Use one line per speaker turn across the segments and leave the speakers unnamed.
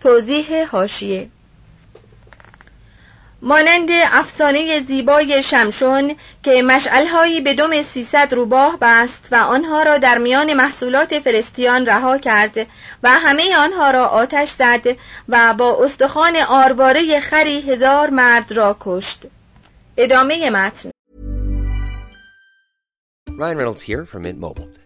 توضیح حاشیه. مانند افسانه زیبای شمشون که مشعلهایی به دم سیصد روباه بست و آنها را در میان محصولات فلسطیان رها کرد و همه آنها را آتش زد و با استخوان آرواره خری هزار مرد را کشت. ادامه متن.
Ryan Reynolds here from Mint Mobile.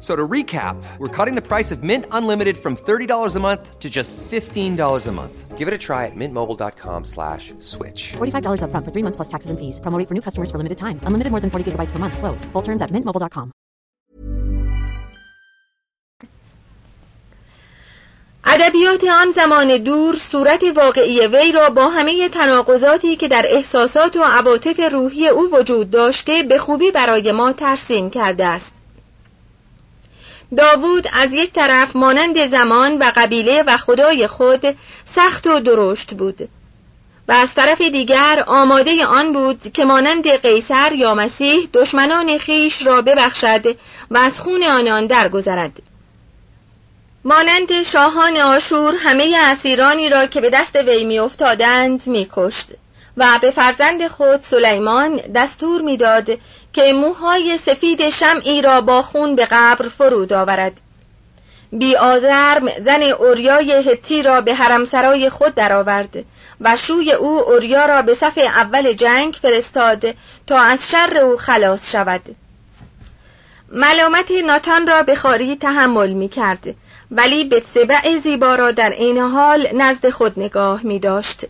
So to recap, we're cutting the price of Mint Unlimited from $30 a month to just $15 a month. Give it a try at mintmobile.com slash switch.
$45 upfront for three months plus taxes and fees. Promote for new customers for limited time. Unlimited more than 40 gigabytes per month. Slows. Full terms at mintmobile.com.
ادبیات آن زمان دور صورت واقعی وی را با همه تناقضاتی که در احساسات و عواطف روحی او وجود داشته به خوبی برای ما ترسیم کرده است داوود از یک طرف مانند زمان و قبیله و خدای خود سخت و درشت بود و از طرف دیگر آماده آن بود که مانند قیصر یا مسیح دشمنان خیش را ببخشد و از خون آنان درگذرد. مانند شاهان آشور همه اسیرانی را که به دست وی میافتادند میکشت و به فرزند خود سلیمان دستور می‌داد که موهای سفید شمعی را با خون به قبر فرود آورد. بی آزرم زن اوریای هتی را به حرمسرای خود درآورد و شوی او اوریا را به صف اول جنگ فرستاد تا از شر او خلاص شود. ملامت ناتان را به خاری تحمل می کرد ولی بتسبع زیبا را در این حال نزد خود نگاه می داشت.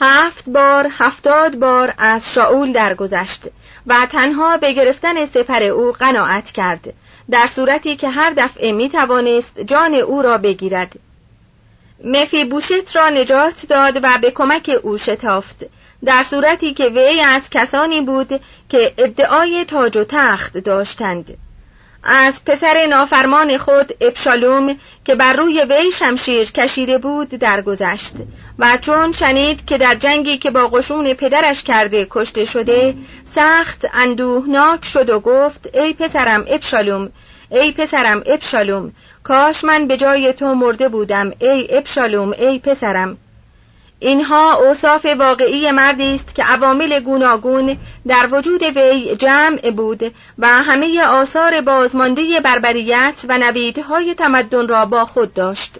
هفت بار هفتاد بار از شاول درگذشت. و تنها به گرفتن سپر او قناعت کرد در صورتی که هر دفعه می توانست جان او را بگیرد. مفی بوشت را نجات داد و به کمک او شتافت در صورتی که وی از کسانی بود که ادعای تاج و تخت داشتند. از پسر نافرمان خود ابشالوم که بر روی وی شمشیر کشیده بود درگذشت و چون شنید که در جنگی که با قشون پدرش کرده کشته شده سخت اندوهناک شد و گفت ای پسرم ابشالوم ای پسرم ابشالوم کاش من به جای تو مرده بودم ای ابشالوم ای پسرم. اینها اوصاف واقعی مردی است که عوامل گوناگون در وجود وی جمع بود و همه آثار بازمانده بربریت و نویدهای تمدن را با خود داشت.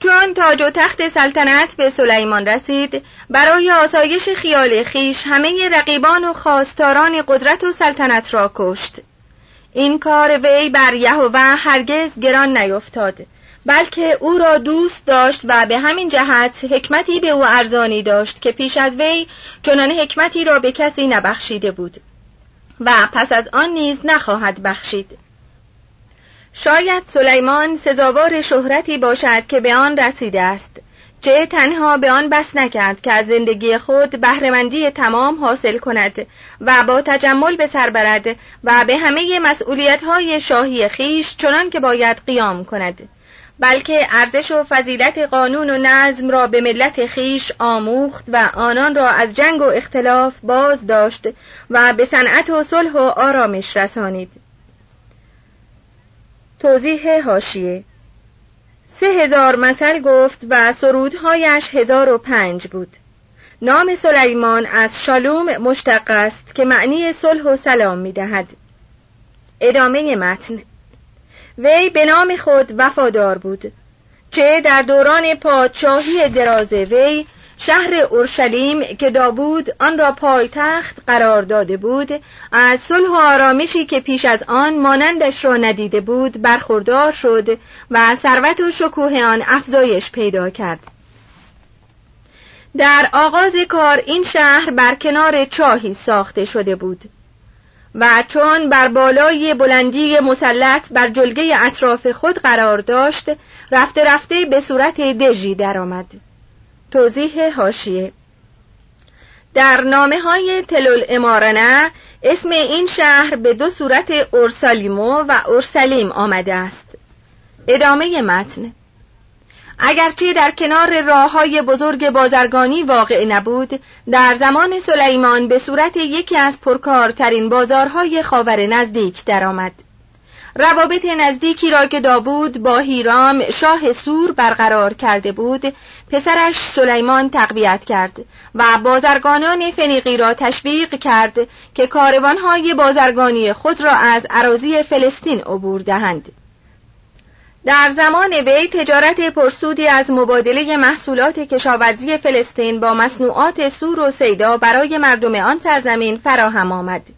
چون تاج و تخت سلطنت به سلیمان رسید. برای آسایش خیال خیش همه رقیبان و خواستاران قدرت و سلطنت را کشت. این کار وی بر یهوه هرگز گران نیفتاد بلکه او را دوست داشت و به همین جهت حکمتی به او ارزانی داشت که پیش از وی چنان حکمتی را به کسی نبخشیده بود. و پس از آن نیز نخواهد بخشید. شاید سلیمان سزاوار شهرتی باشد که به آن رسیده است. چه تنها به آن بس نکرد که از زندگی خود بهرهمندی تمام حاصل کند و با تجمل به سر برد و به همه مسئولیت های شاهی خیش چنان که باید قیام کند. بلکه ارزش و فضیلت قانون و نظم را به ملت خیش آموخت و آنان را از جنگ و اختلاف باز داشت و به صنعت و صلح و آرامش رسانید. توضیح هاشیه سه هزار مثل گفت و سرودهایش هزار و پنج بود. نام سلیمان از شالوم مشتق است که معنی صلح و سلام می دهد. ادامه متن. وی به نام خود وفادار بود چه در دوران پادشاهی دراز وی شهر اورشلیم که داوود آن را پایتخت قرار داده بود از صلح و آرامشی که پیش از آن مانندش را ندیده بود برخوردار شد و ثروت و شکوه آن افزایش پیدا کرد در آغاز کار این شهر بر کنار چاهی ساخته شده بود و چون بر بالای بلندی مسلط بر جلگه اطراف خود قرار داشت رفته رفته به صورت دژی درآمد. توضیح هاشیه در نامه های تلول امارنه اسم این شهر به دو صورت اورسالیمو و اورسلیم آمده است. ادامه متن. اگرچه در کنار راه های بزرگ بازرگانی واقع نبود در زمان سلیمان به صورت یکی از پرکارترین بازارهای خاور نزدیک درآمد. روابط نزدیکی را که داوود با هیرام شاه سور برقرار کرده بود پسرش سلیمان تقویت کرد و بازرگانان فنیقی را تشویق کرد که کاروانهای بازرگانی خود را از عراضی فلسطین عبور دهند. در زمان وی تجارت پرسودی از مبادله محصولات کشاورزی فلسطین با مصنوعات سور و سیدا برای مردم آن سرزمین فراهم آمد.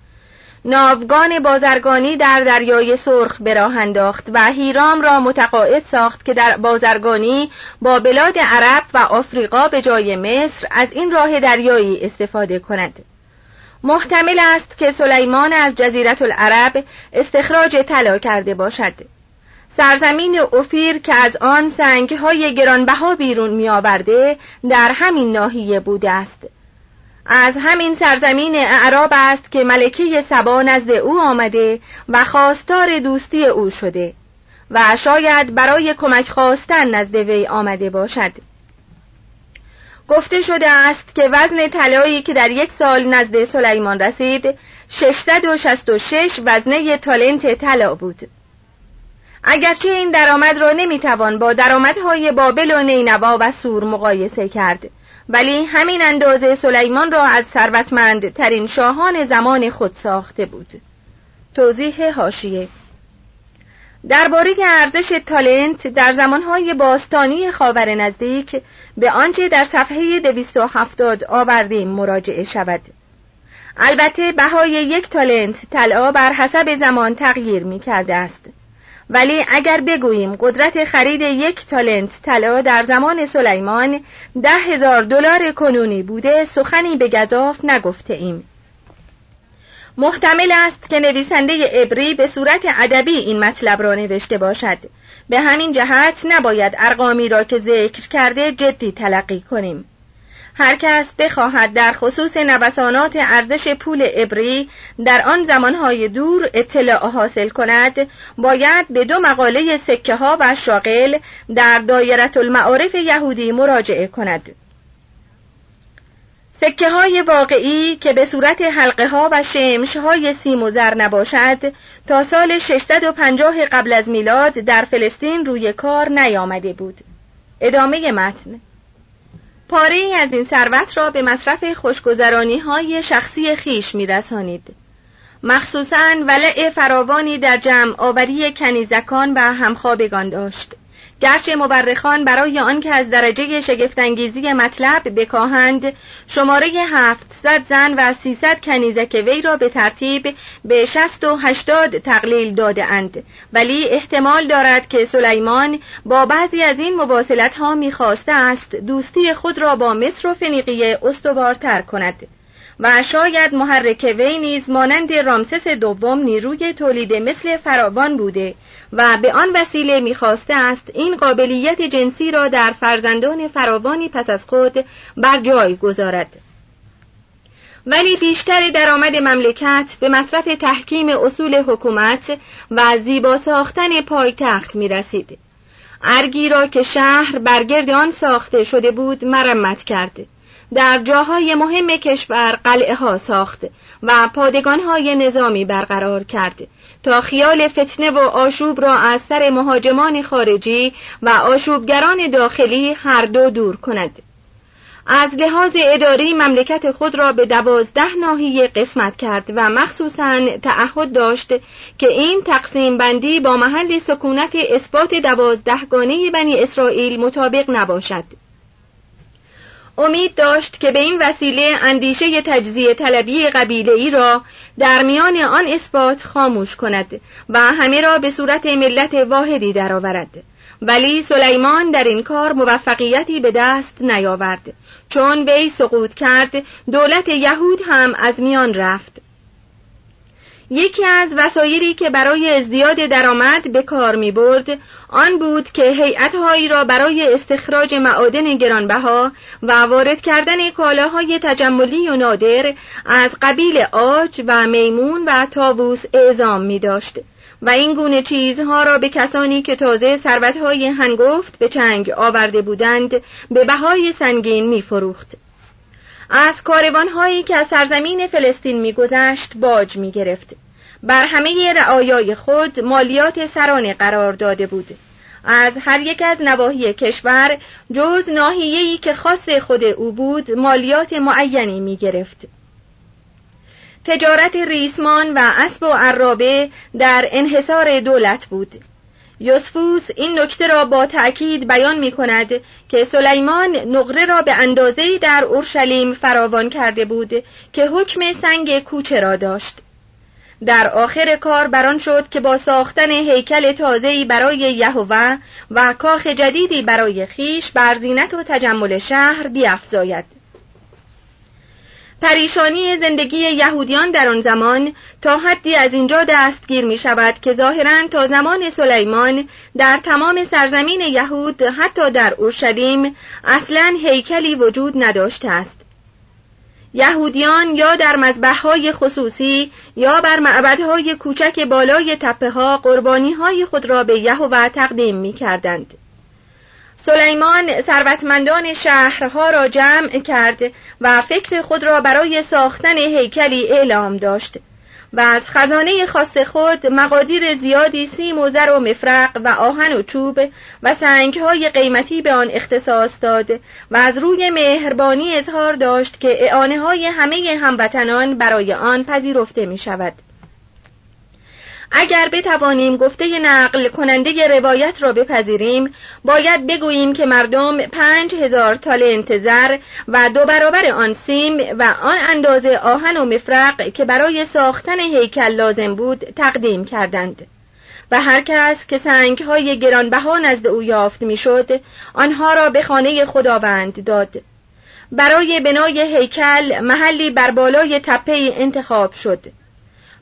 ناوگان بازرگانی در دریای سرخ به راه انداخت و هیرام را متقاعد ساخت که در بازرگانی با بلاد عرب و آفریقا به جای مصر از این راه دریایی استفاده کند. محتمل است که سلیمان از جزیرت العرب استخراج طلا کرده باشد. سرزمین اوفیر که از آن سنگهای گرانبها بیرون می آورده در همین ناحیه بوده است. از همین سرزمین اعراب است که ملکه سبا نزد او آمده و خواستار دوستی او شده و شاید برای کمک خواستن نزد وی آمده باشد. گفته شده است که وزن طلایی که در یک سال نزد سلیمان رسید 666 وزنه تالنت طلا بود. اگرچه این درآمد را نمی‌توان با درآمدهای بابل و نینوا و سور مقایسه کرد. ولی همین اندازه سلیمان را از ثروتمند ترین شاهان زمان خود ساخته بود. توضیح هاشیه درباره ارزش تالنت در زمانهای باستانی خاور نزدیک به آنچه در صفحه 270 آوردیم مراجعه شود. البته بهای یک تالنت طلا بر حسب زمان تغییر می کرده است. ولی اگر بگوییم قدرت خرید یک تالنت طلا در زمان سلیمان ده هزار دلار کنونی بوده سخنی به گذاف نگفته ایم. محتمل است که نویسنده ابری به صورت ادبی این مطلب را نوشته باشد به همین جهت نباید ارقامی را که ذکر کرده جدی تلقی کنیم هر کس بخواهد در خصوص نوسانات ارزش پول ابری در آن زمانهای دور اطلاع حاصل کند باید به دو مقاله سکه ها و شاغل در دایرت المعارف یهودی مراجعه کند. سکه های واقعی که به صورت حلقه ها و شمش های سیم و زر نباشد تا سال 650 قبل از میلاد در فلسطین روی کار نیامده بود. ادامه متن. پاره از این ثروت را به مصرف خوشگذرانی های شخصی خیش می رسانید. مخصوصا ولع فراوانی در جمع آوری کنیزکان و همخوابگان داشت. گرچه مورخان برای آنکه از درجه شگفتانگیزی مطلب بکاهند شماره 700 زن و 300 کنیزک وی را به ترتیب به 60 و 80 تقلیل داده اند. ولی احتمال دارد که سلیمان با بعضی از این مواصلت ها می‌خواسته است دوستی خود را با مصر و فنیقیه استوارتر کند. و شاید محرک وی نیز مانند رامسس دوم نیروی تولید مثل فراوان بوده. و به آن وسیله می‌خواسته است این قابلیت جنسی را در فرزندان فراوانی پس از خود بر جای گذارد ولی بیشتر درآمد مملکت به مصرف تحکیم اصول حکومت و زیبا ساختن پایتخت می رسید. ارگی را که شهر برگرد آن ساخته شده بود مرمت کرد. در جاهای مهم کشور قلعه ها ساخت و پادگان های نظامی برقرار کرد تا خیال فتنه و آشوب را از سر مهاجمان خارجی و آشوبگران داخلی هر دو دور کند. از لحاظ اداری مملکت خود را به دوازده ناحیه قسمت کرد و مخصوصا تعهد داشت که این تقسیم بندی با محل سکونت اثبات دوازدهگانه بنی اسرائیل مطابق نباشد. امید داشت که به این وسیله اندیشه تجزیه طلبی قبیله را در میان آن اثبات خاموش کند و همه را به صورت ملت واحدی درآورد. ولی سلیمان در این کار موفقیتی به دست نیاورد چون وی سقوط کرد دولت یهود هم از میان رفت یکی از وسایلی که برای ازدیاد درآمد به کار می برد آن بود که هیئتهایی را برای استخراج معادن گرانبها و وارد کردن کالاهای تجملی و نادر از قبیل آج و میمون و تاووس اعزام می داشت و این گونه چیزها را به کسانی که تازه ثروتهای هنگفت به چنگ آورده بودند به بهای سنگین می فروخت. از کاروانهایی که از سرزمین فلسطین میگذشت باج می گرفت. بر همه رعایای خود مالیات سرانه قرار داده بود. از هر یک از نواحی کشور جز ناحیه‌ای که خاص خود او بود مالیات معینی می گرفت. تجارت ریسمان و اسب و عرابه در انحصار دولت بود یوسفوس این نکته را با تأکید بیان می کند که سلیمان نقره را به اندازه در اورشلیم فراوان کرده بود که حکم سنگ کوچه را داشت. در آخر کار بران شد که با ساختن هیکل تازه‌ای برای یهوه و کاخ جدیدی برای خیش بر زینت و تجمل شهر بیافزاید. پریشانی زندگی یهودیان در آن زمان تا حدی از اینجا دستگیر می شود که ظاهرا تا زمان سلیمان در تمام سرزمین یهود حتی در اورشلیم اصلا هیکلی وجود نداشته است یهودیان یا در مذبحهای خصوصی یا بر معبدهای کوچک بالای تپه ها قربانی های خود را به یهوه تقدیم می کردند. سلیمان ثروتمندان شهرها را جمع کرد و فکر خود را برای ساختن هیکلی اعلام داشت و از خزانه خاص خود مقادیر زیادی سیم و زر و مفرق و آهن و چوب و سنگهای قیمتی به آن اختصاص داد و از روی مهربانی اظهار داشت که اعانه های همه هموطنان برای آن پذیرفته می شود. اگر بتوانیم گفته نقل کننده روایت را بپذیریم باید بگوییم که مردم پنج هزار تالنت زر و دو برابر آن سیم و آن اندازه آهن و مفرق که برای ساختن هیکل لازم بود تقدیم کردند. و هر کس که سنگ های گرانبها نزد او یافت می‌شد آنها را به خانه خداوند داد. برای بنای هیکل محلی بر بالای تپه انتخاب شد.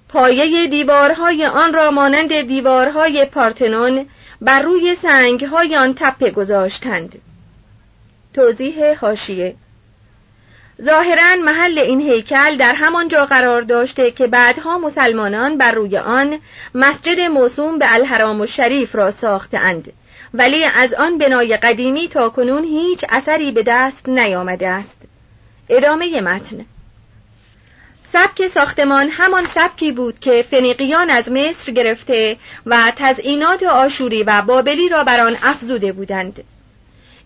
پایه دیوارهای آن را مانند دیوارهای پارتنون بر روی سنگهای آن تپه گذاشتند. توضیح هاشیه ظاهرا محل این هیکل در همان جا قرار داشته که بعدها مسلمانان بر روی آن مسجد موسوم به الحرام و شریف را ساختند ولی از آن بنای قدیمی تا کنون هیچ اثری به دست نیامده است. ادامه متن. سبک ساختمان همان سبکی بود که فنیقیان از مصر گرفته و تزئینات آشوری و بابلی را بر آن افزوده بودند.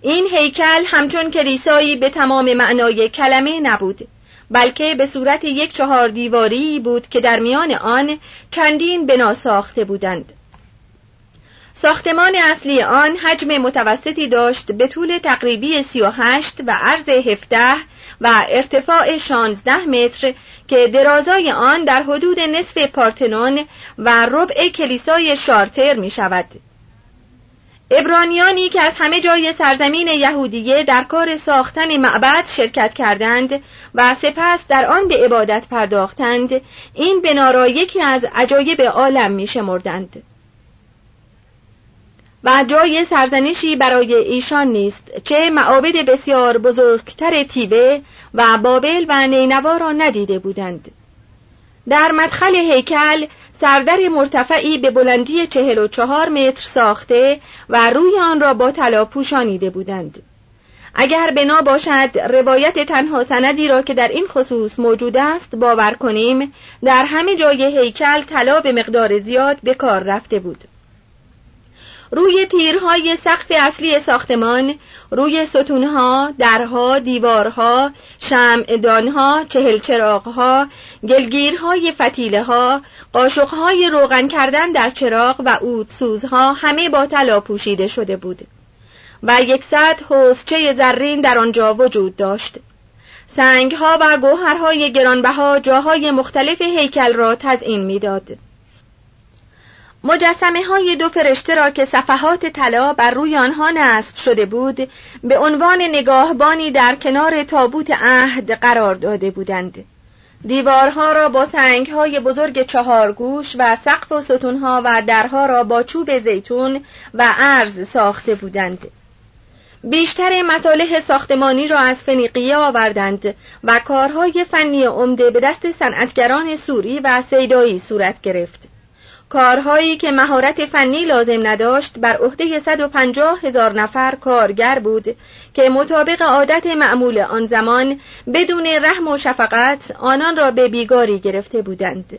این هیکل همچون کلیسایی به تمام معنای کلمه نبود بلکه به صورت یک چهار دیواری بود که در میان آن چندین بنا ساخته بودند. ساختمان اصلی آن حجم متوسطی داشت به طول تقریبی 38 و عرض 17 و ارتفاع 16 متر که درازای آن در حدود نصف پارتنون و ربع کلیسای شارتر می شود. ابرانیانی که از همه جای سرزمین یهودیه در کار ساختن معبد شرکت کردند و سپس در آن به عبادت پرداختند این بنا را یکی از عجایب عالم می شمردند. و جای سرزنشی برای ایشان نیست چه معابد بسیار بزرگتر تیوه و بابل و نینوا را ندیده بودند. در مدخل هیکل سردر مرتفعی به بلندی چهل و چهار متر ساخته و روی آن را با طلا پوشانیده بودند. اگر بنا باشد روایت تنها سندی را که در این خصوص موجود است باور کنیم در همه جای هیکل طلا به مقدار زیاد به کار رفته بود. روی تیرهای سقف اصلی ساختمان روی ستونها، درها، دیوارها، شمعدانها، چهل چراغها، گلگیرهای فتیله ها، قاشقهای روغن کردن در چراغ و سوزها همه با طلا پوشیده شده بود و یکصد حوزچه زرین در آنجا وجود داشت سنگها و گوهرهای گرانبها جاهای مختلف هیکل را تزئین می‌داد. مجسمه های دو فرشته را که صفحات طلا بر روی آنها نصب شده بود به عنوان نگاهبانی در کنار تابوت عهد قرار داده بودند. دیوارها را با سنگ های بزرگ چهارگوش و سقف و ستونها و درها را با چوب زیتون و ارز ساخته بودند. بیشتر مصالح ساختمانی را از فنیقیه آوردند و کارهای فنی عمده به دست صنعتگران سوری و سیدایی صورت گرفت. کارهایی که مهارت فنی لازم نداشت بر عهده 150 هزار نفر کارگر بود که مطابق عادت معمول آن زمان بدون رحم و شفقت آنان را به بیگاری گرفته بودند.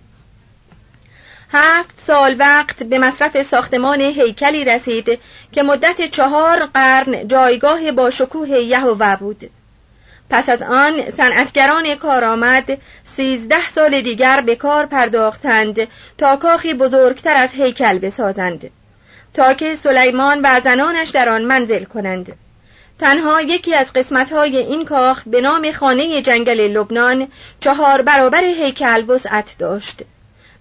هفت سال وقت به مصرف ساختمان هیکلی رسید که مدت چهار قرن جایگاه با شکوه یهوه بود. پس از آن صنعتگران کارآمد سیزده سال دیگر به کار پرداختند تا کاخی بزرگتر از هیکل بسازند تا که سلیمان و زنانش در آن منزل کنند. تنها یکی از قسمتهای این کاخ به نام خانه جنگل لبنان چهار برابر هیکل وسعت داشت.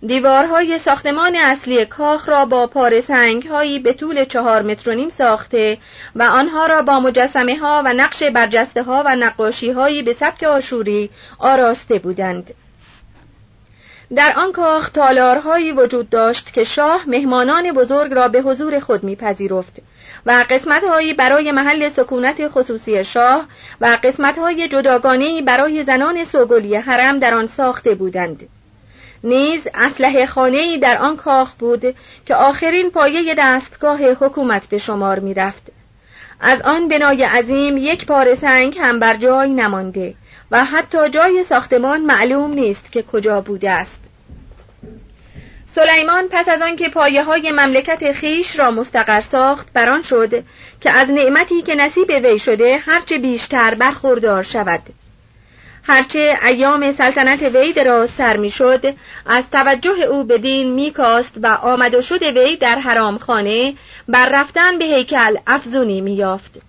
دیوارهای ساختمان اصلی کاخ را با پاره سنگ هایی به طول چهار متر و نیم ساخته و آنها را با مجسمه ها و نقش برجسته ها و نقاشی هایی به سبک آشوری آراسته بودند. در آن کاخ تالارهایی وجود داشت که شاه مهمانان بزرگ را به حضور خود میپذیرفت و قسمتهایی برای محل سکونت خصوصی شاه و قسمتهای جداگانه برای زنان سوگلی حرم در آن ساخته بودند. نیز اسلحه خانه در آن کاخ بود که آخرین پایه دستگاه حکومت به شمار می رفت. از آن بنای عظیم یک پار سنگ هم بر جای نمانده و حتی جای ساختمان معلوم نیست که کجا بوده است سلیمان پس از آنکه پایه های مملکت خیش را مستقر ساخت بران شد که از نعمتی که نصیب وی شده هرچه بیشتر برخوردار شود هرچه ایام سلطنت وی درازتر می‌شد از توجه او به دین میکاست و آمد و شد وی در حرام خانه بر رفتن به هیکل افزونی میافت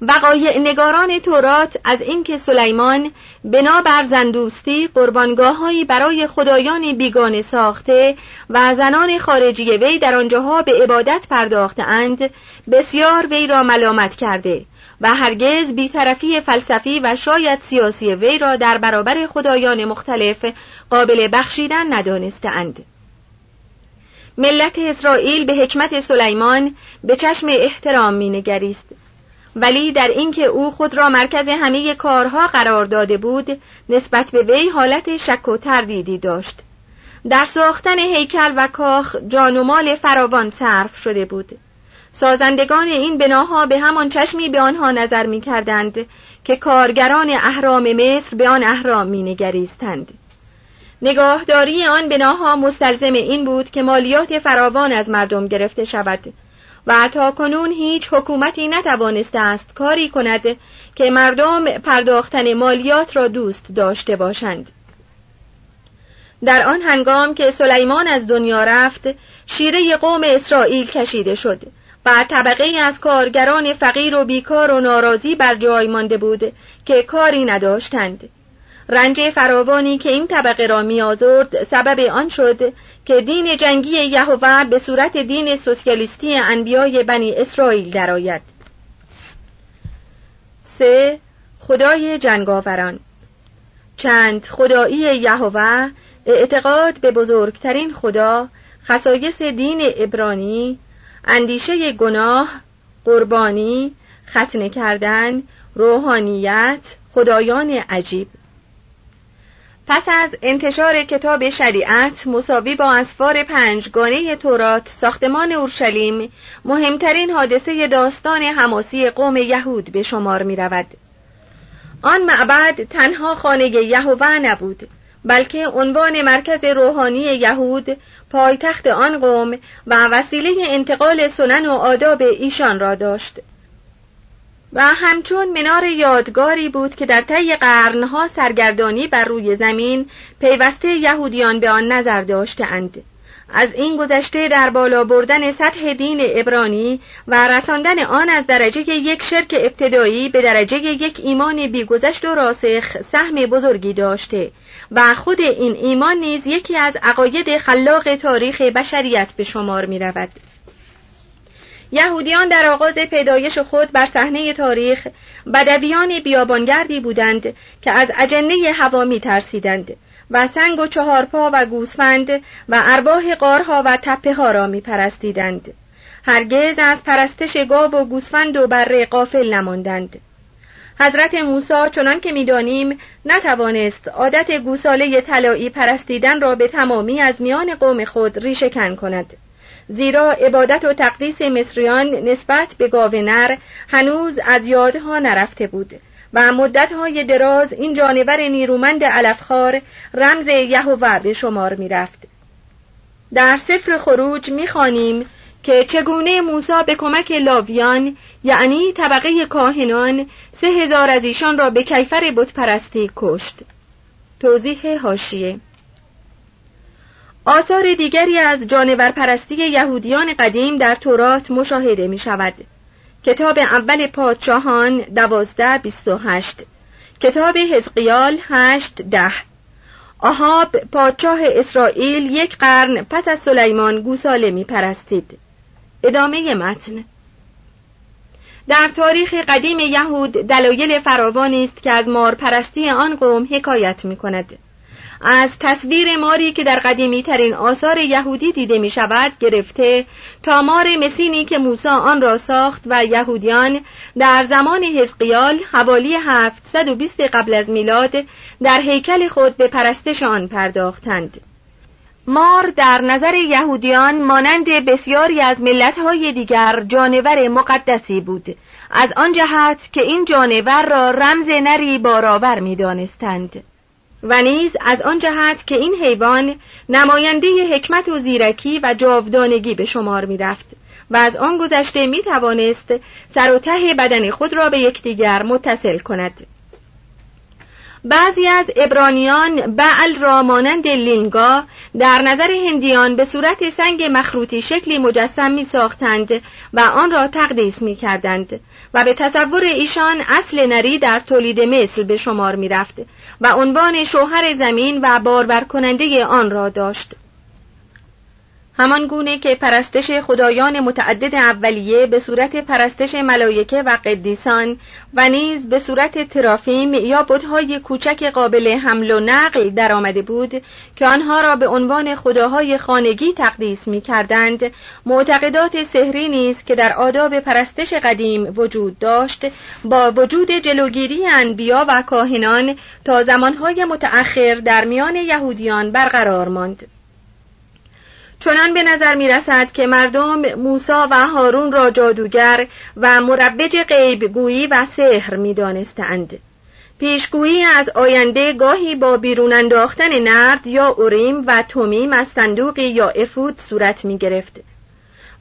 وقایع نگاران تورات از اینکه سلیمان بنا بر زندوستی قربانگاههایی برای خدایان بیگانه ساخته و زنان خارجی وی در آنجاها به عبادت پرداخته اند بسیار وی را ملامت کرده. و هرگز بیطرفی فلسفی و شاید سیاسی وی را در برابر خدایان مختلف قابل بخشیدن ندانستند. ملت اسرائیل به حکمت سلیمان به چشم احترام مینگریست. ولی در اینکه او خود را مرکز همه کارها قرار داده بود نسبت به وی حالت شک و تردیدی داشت. در ساختن هیکل و کاخ جان و مال فراوان صرف شده بود. سازندگان این بناها به همان چشمی به آنها نظر می کردند که کارگران اهرام مصر به آن اهرام می نگریستند. نگاهداری آن بناها مستلزم این بود که مالیات فراوان از مردم گرفته شود و تا کنون هیچ حکومتی نتوانسته است کاری کند که مردم پرداختن مالیات را دوست داشته باشند. در آن هنگام که سلیمان از دنیا رفت شیره قوم اسرائیل کشیده شد و طبقه از کارگران فقیر و بیکار و ناراضی بر جای مانده بود که کاری نداشتند رنج فراوانی که این طبقه را میآزرد سبب آن شد که دین جنگی یهوه به صورت دین سوسیالیستی انبیای بنی اسرائیل درآید. سه خدای جنگاوران چند خدایی یهوه اعتقاد به بزرگترین خدا خصایص دین ابرانی اندیشه گناه قربانی ختنه کردن روحانیت خدایان عجیب پس از انتشار کتاب شریعت مساوی با اسفار پنجگانه تورات ساختمان اورشلیم مهمترین حادثه داستان حماسی قوم یهود به شمار می رود. آن معبد تنها خانه یهوه نبود بلکه عنوان مرکز روحانی یهود پایتخت آن قوم و وسیله انتقال سنن و آداب ایشان را داشت. و همچون منار یادگاری بود که در طی قرنها سرگردانی بر روی زمین پیوسته یهودیان به آن نظر داشتهاند. از این گذشته در بالا بردن سطح دین ابرانی و رساندن آن از درجه یک شرک ابتدایی به درجه یک ایمان بیگذشت و راسخ سهم بزرگی داشته و خود این ایمان نیز یکی از عقاید خلاق تاریخ بشریت به شمار می رود. یهودیان در آغاز پیدایش خود بر صحنه تاریخ بدویان بیابانگردی بودند که از اجنه هوا می ترسیدند و سنگ و چهارپا و گوسفند و ارواح قارها و تپه ها را می پرستیدند. هرگز از پرستش گاو و گوسفند و بره قافل نماندند. حضرت موسی چنان که می‌دانیم نتوانست عادت گوساله طلایی پرستیدن را به تمامی از میان قوم خود ریشهکن کند زیرا عبادت و تقدیس مصریان نسبت به گاو نر هنوز از یادها نرفته بود و مدتهای دراز این جانور نیرومند علفخوار رمز یهوه به شمار می رفت. در سفر خروج می خانیم که چگونه موسی به کمک لاویان یعنی طبقه کاهنان سه هزار از ایشان را به کیفر بتپرستی کشت. توضیح هاشیه آثار دیگری از جانور پرستی یهودیان قدیم در تورات مشاهده می شود کتاب اول پادشاهان دوازده بیست و هشت. کتاب حزقیال هشت ده. آهاب پادشاه اسرائیل یک قرن پس از سلیمان گوساله می پرستید ادامه متن. در تاریخ قدیم یهود دلایل فراوانی است که از مارپرستی آن قوم حکایت می کند. از تصویر ماری که در قدیمی ترین آثار یهودی دیده می شود گرفته تا مار مسینی که موسی آن را ساخت و یهودیان در زمان حزقیال حوالی 720 قبل از میلاد در هیکل خود به پرستش آن پرداختند. مار در نظر یهودیان مانند بسیاری از ملتهای دیگر جانور مقدسی بود از آن جهت که این جانور را رمز نری بارآور می‌دانستند و نیز از آن جهت که این حیوان نماینده حکمت و زیرکی و جاودانگی به شمار می رفت و از آن گذشته می توانست سر و ته بدن خود را به یکدیگر متصل کند. بعضی از ابرانیان بعل را مانند لینگا در نظر هندیان به صورت سنگ مخروطی شکلی مجسم می ساختند و آن را تقدیس می کردند و به تصور ایشان اصل نری در تولید مثل به شمار می رفت و عنوان شوهر زمین و بارور کننده آن را داشت. همان گونه که پرستش خدایان متعدد اولیه به صورت پرستش ملائکه و قدیسان و نیز به صورت ترافیم یا بودهای کوچک قابل حمل و نقل در آمده بود که آنها را به عنوان خداهای خانگی تقدیس می کردند معتقدات سحری نیست که در آداب پرستش قدیم وجود داشت با وجود جلوگیری انبیا و کاهنان تا زمانهای متأخر در میان یهودیان برقرار ماند. چنان به نظر می رسد که مردم موسا و هارون را جادوگر و مروج غیب گویی و سحر می دانستند. پیشگویی از آینده گاهی با بیرون انداختن نرد یا اوریم و تومیم از صندوقی یا افود صورت می گرفت.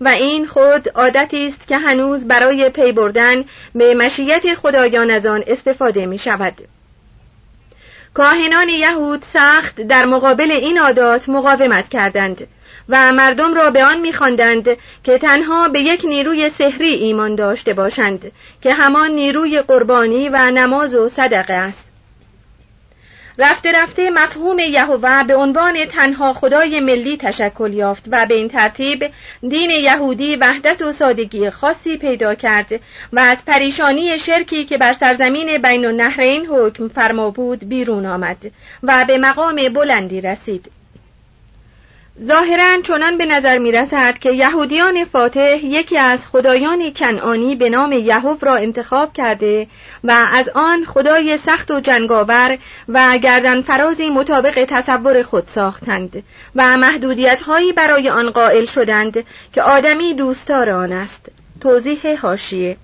و این خود عادتی است که هنوز برای پی بردن به مشیت خدایان از آن استفاده می شود. کاهنان یهود سخت در مقابل این عادات مقاومت کردند و مردم را به آن میخواندند که تنها به یک نیروی سحری ایمان داشته باشند که همان نیروی قربانی و نماز و صدقه است. رفته رفته مفهوم یهوه به عنوان تنها خدای ملی تشکل یافت و به این ترتیب دین یهودی وحدت و سادگی خاصی پیدا کرد و از پریشانی شرکی که بر سرزمین بین النهرین حکم فرما بود بیرون آمد و به مقام بلندی رسید. ظاهرا چنان به نظر می رسد که یهودیان فاتح یکی از خدایان کنعانی به نام یهوه را انتخاب کرده و از آن خدای سخت و جنگاور و گردن فرازی مطابق تصور خود ساختند و محدودیت هایی برای آن قائل شدند که آدمی دوستار آن است. توضیح هاشیه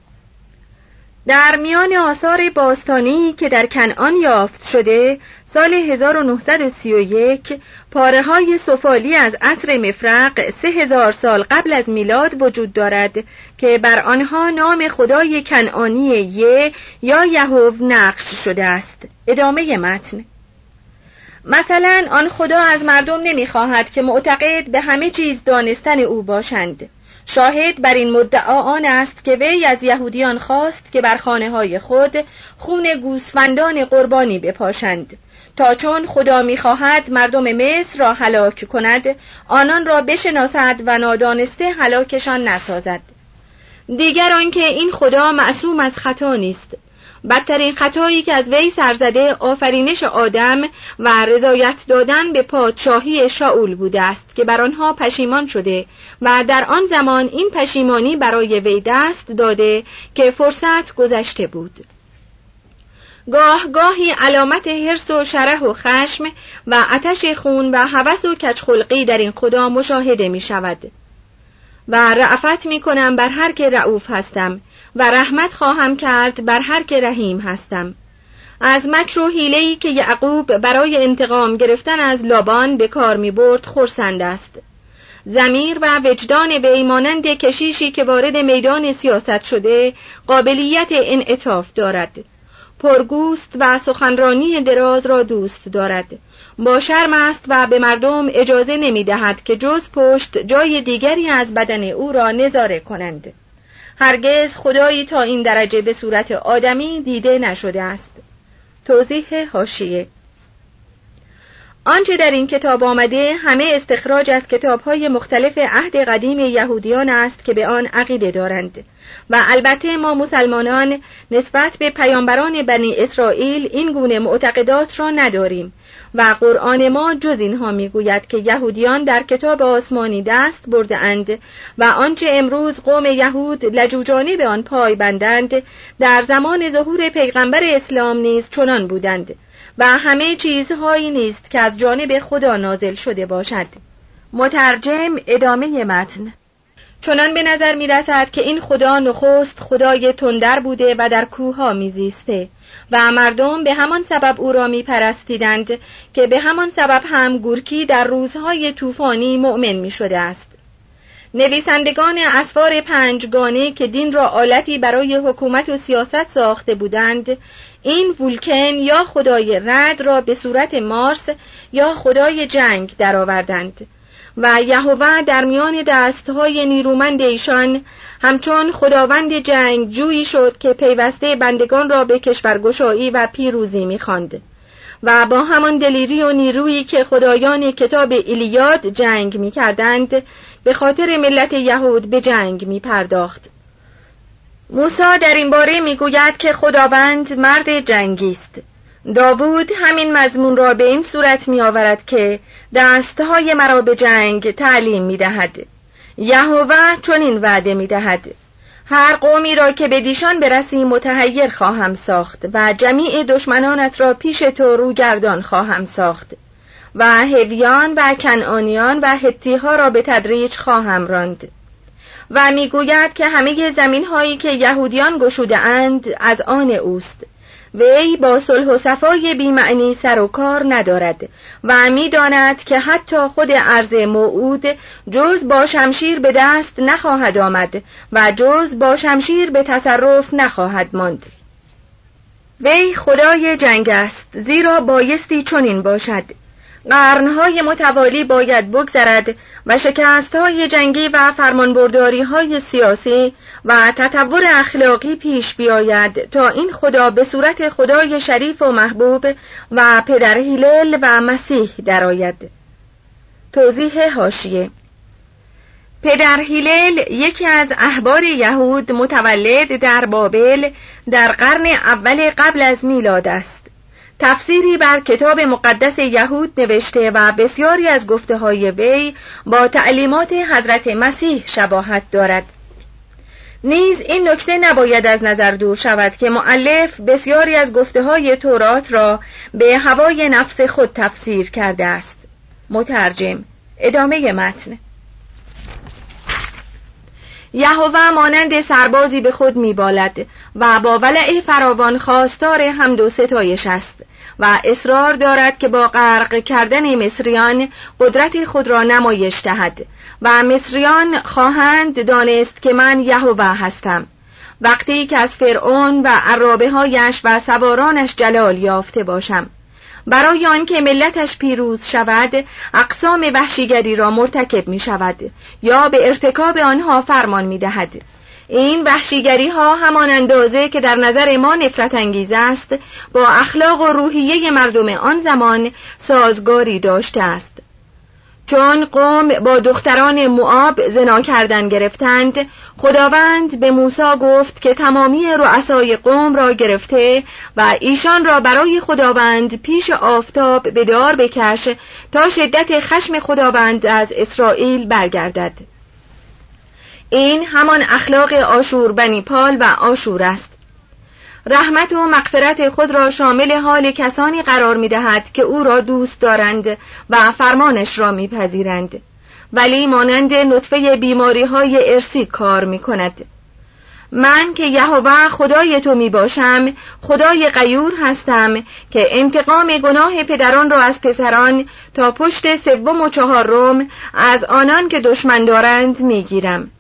در میان آثار باستانی که در کنعان یافت شده سال 1931 پاره های سفالی از عصر مفرق سه هزار سال قبل از میلاد وجود دارد که بر آنها نام خدای کنعانی یه یا یهوه نقش شده است. ادامه متن. مثلا آن خدا از مردم نمی‌خواهد که معتقد به همه چیز دانستن او باشند. شاهد بر این مدعا آن است که وی از یهودیان خواست که بر خانه های خود خون گوسفندان قربانی بپاشند. تا چون خدا می‌خواهد مردم مصر را هلاک کند آنان را بشناسد و نادانسته هلاکشان نسازد. دیگر آنکه این خدا معصوم از خطا نیست. بدترین خطایی که از وی سرزده آفرینش آدم و رضایت دادن به پادشاهی شاول بوده است که بر آنها پشیمان شده و در آن زمان این پشیمانی برای وی دست داده که فرصت گذشته بود. گاه گاهی علامت حرس و شرح و خشم و آتش خون و هوس و کچخلقی در این خدا مشاهده می شود و رعفت می کنم بر هر که رعوف هستم و رحمت خواهم کرد بر هر که رحیم هستم. از مکر و حیله‌ای که یعقوب برای انتقام گرفتن از لابان به کار می برد خورسند است. زمیر و وجدان وی مانند کشیشی که وارد میدان سیاست شده قابلیت انعطاف دارد. پرگوست و سخنرانی دراز را دوست دارد. با شرم است و به مردم اجازه نمی دهد که جز پشت جای دیگری از بدن او را نظاره کنند. هرگز خدایی تا این درجه به صورت آدمی دیده نشده است. توضیح هاشیه آنچه در این کتاب آمده همه استخراج از کتابهای مختلف عهد قدیم یهودیان است که به آن عقیده دارند. و البته ما مسلمانان نسبت به پیامبران بنی اسرائیل این گونه معتقدات را نداریم. و قرآن ما جز اینها می‌گوید که یهودیان در کتاب آسمانی دست برده اند و آنچه امروز قوم یهود لجوجانه به آن پای بندند در زمان ظهور پیغمبر اسلام نیز چنان بودند. و همه چیزهایی نیست که از جانب خدا نازل شده باشد. مترجم ادامه متن. چنان به نظر می رسد که این خدا نخست خدای تندر بوده و در کوه میزیسته و مردم به همان سبب او را می پرستیدند که به همان سبب هم گورکی در روزهای طوفانی مؤمن می شده است. نویسندگان اسفار پنجگانه که دین را آلتی برای حکومت و سیاست ساخته بودند این وولکن یا خدای رد را به صورت مارس یا خدای جنگ درآوردند و یهوه در میان دستهای نیرومند ایشان همچون خداوند جنگ جویی شد که پیوسته بندگان را به کشورگشایی و پیروزی می‌خواند و با همان دلیری و نیرویی که خدایان کتاب ایلیاد جنگ می‌کردند به خاطر ملت یهود به جنگ می پرداخت. موسا در این باره می‌گوید که خداوند مرد جنگی است. داوود همین مضمون را به این صورت می آورد که دستهای مرا به جنگ تعلیم می دهد. یهوه چنین وعده می دهد. هر قومی را که به دیشان برسی متحیر خواهم ساخت و جمیع دشمنانت را پیش تو روگردان خواهم ساخت و هویان و کنعانیان و ها را به تدریج خواهم راند و می‌گوید که همه زمین هایی که یهودیان گشوده اند از آن اوست. وی با صلح و صفای بیمعنی سر و کار ندارد و می‌داند که حتی خود عرض موعود جز با شمشیر به دست نخواهد آمد و جز با شمشیر به تصرف نخواهد ماند. وی خدای جنگ است زیرا بایستی چنین باشد. قرنهای متوالی باید بگذرد و شکستهای جنگی و فرمانبرداری های سیاسی و تطور اخلاقی پیش بیاید تا این خدا به صورت خدای شریف و محبوب و پدر هیلل و مسیح درآید. توضیح هاشیه پدر هیلل یکی از احبار یهود متولد در بابل در قرن اول قبل از میلاد است تفسیری بر کتاب مقدس یهود نوشته و بسیاری از گفته های وی با تعلیمات حضرت مسیح شباهت دارد. نیز این نکته نباید از نظر دور شود که معلف بسیاری از گفته های تورات را به هوای نفس خود تفسیر کرده است. مترجم ادامه متن. یهوه مانند سربازی به خود میبالد و با ولع فراوان خواستار حمد و ستایش است و اصرار دارد که با غرق کردن مصریان قدرت خود را نمایش دهد و مصریان خواهند دانست که من یهوه هستم. وقتی که از فرعون و عرابه هایش و سوارانش جلال یافته باشم. برای آنکه ملتش پیروز شود اقسام وحشیگری را مرتکب می شود یا به ارتکاب آنها فرمان می دهد این وحشیگری ها همان اندازه که در نظر ما نفرت انگیز است با اخلاق و روحیه مردم آن زمان سازگاری داشته است. چون قوم با دختران معاب زنا کردن گرفتند خداوند به موسی گفت که تمامی رؤسای قوم را گرفته و ایشان را برای خداوند پیش آفتاب به دار بکش تا شدت خشم خداوند از اسرائیل برگردد. این همان اخلاق آشور بنی پال و آشور است. رحمت و مغفرت خود را شامل حال کسانی قرار می دهد که او را دوست دارند و فرمانش را میپذیرند. ولی مانند نطفه بیماری های ارسی کار می کند من که یهوه خدای تو می باشم خدای غیور هستم که انتقام گناه پدران را از پسران تا پشت سوم و چهارم از آنان که دشمن دارند می گیرم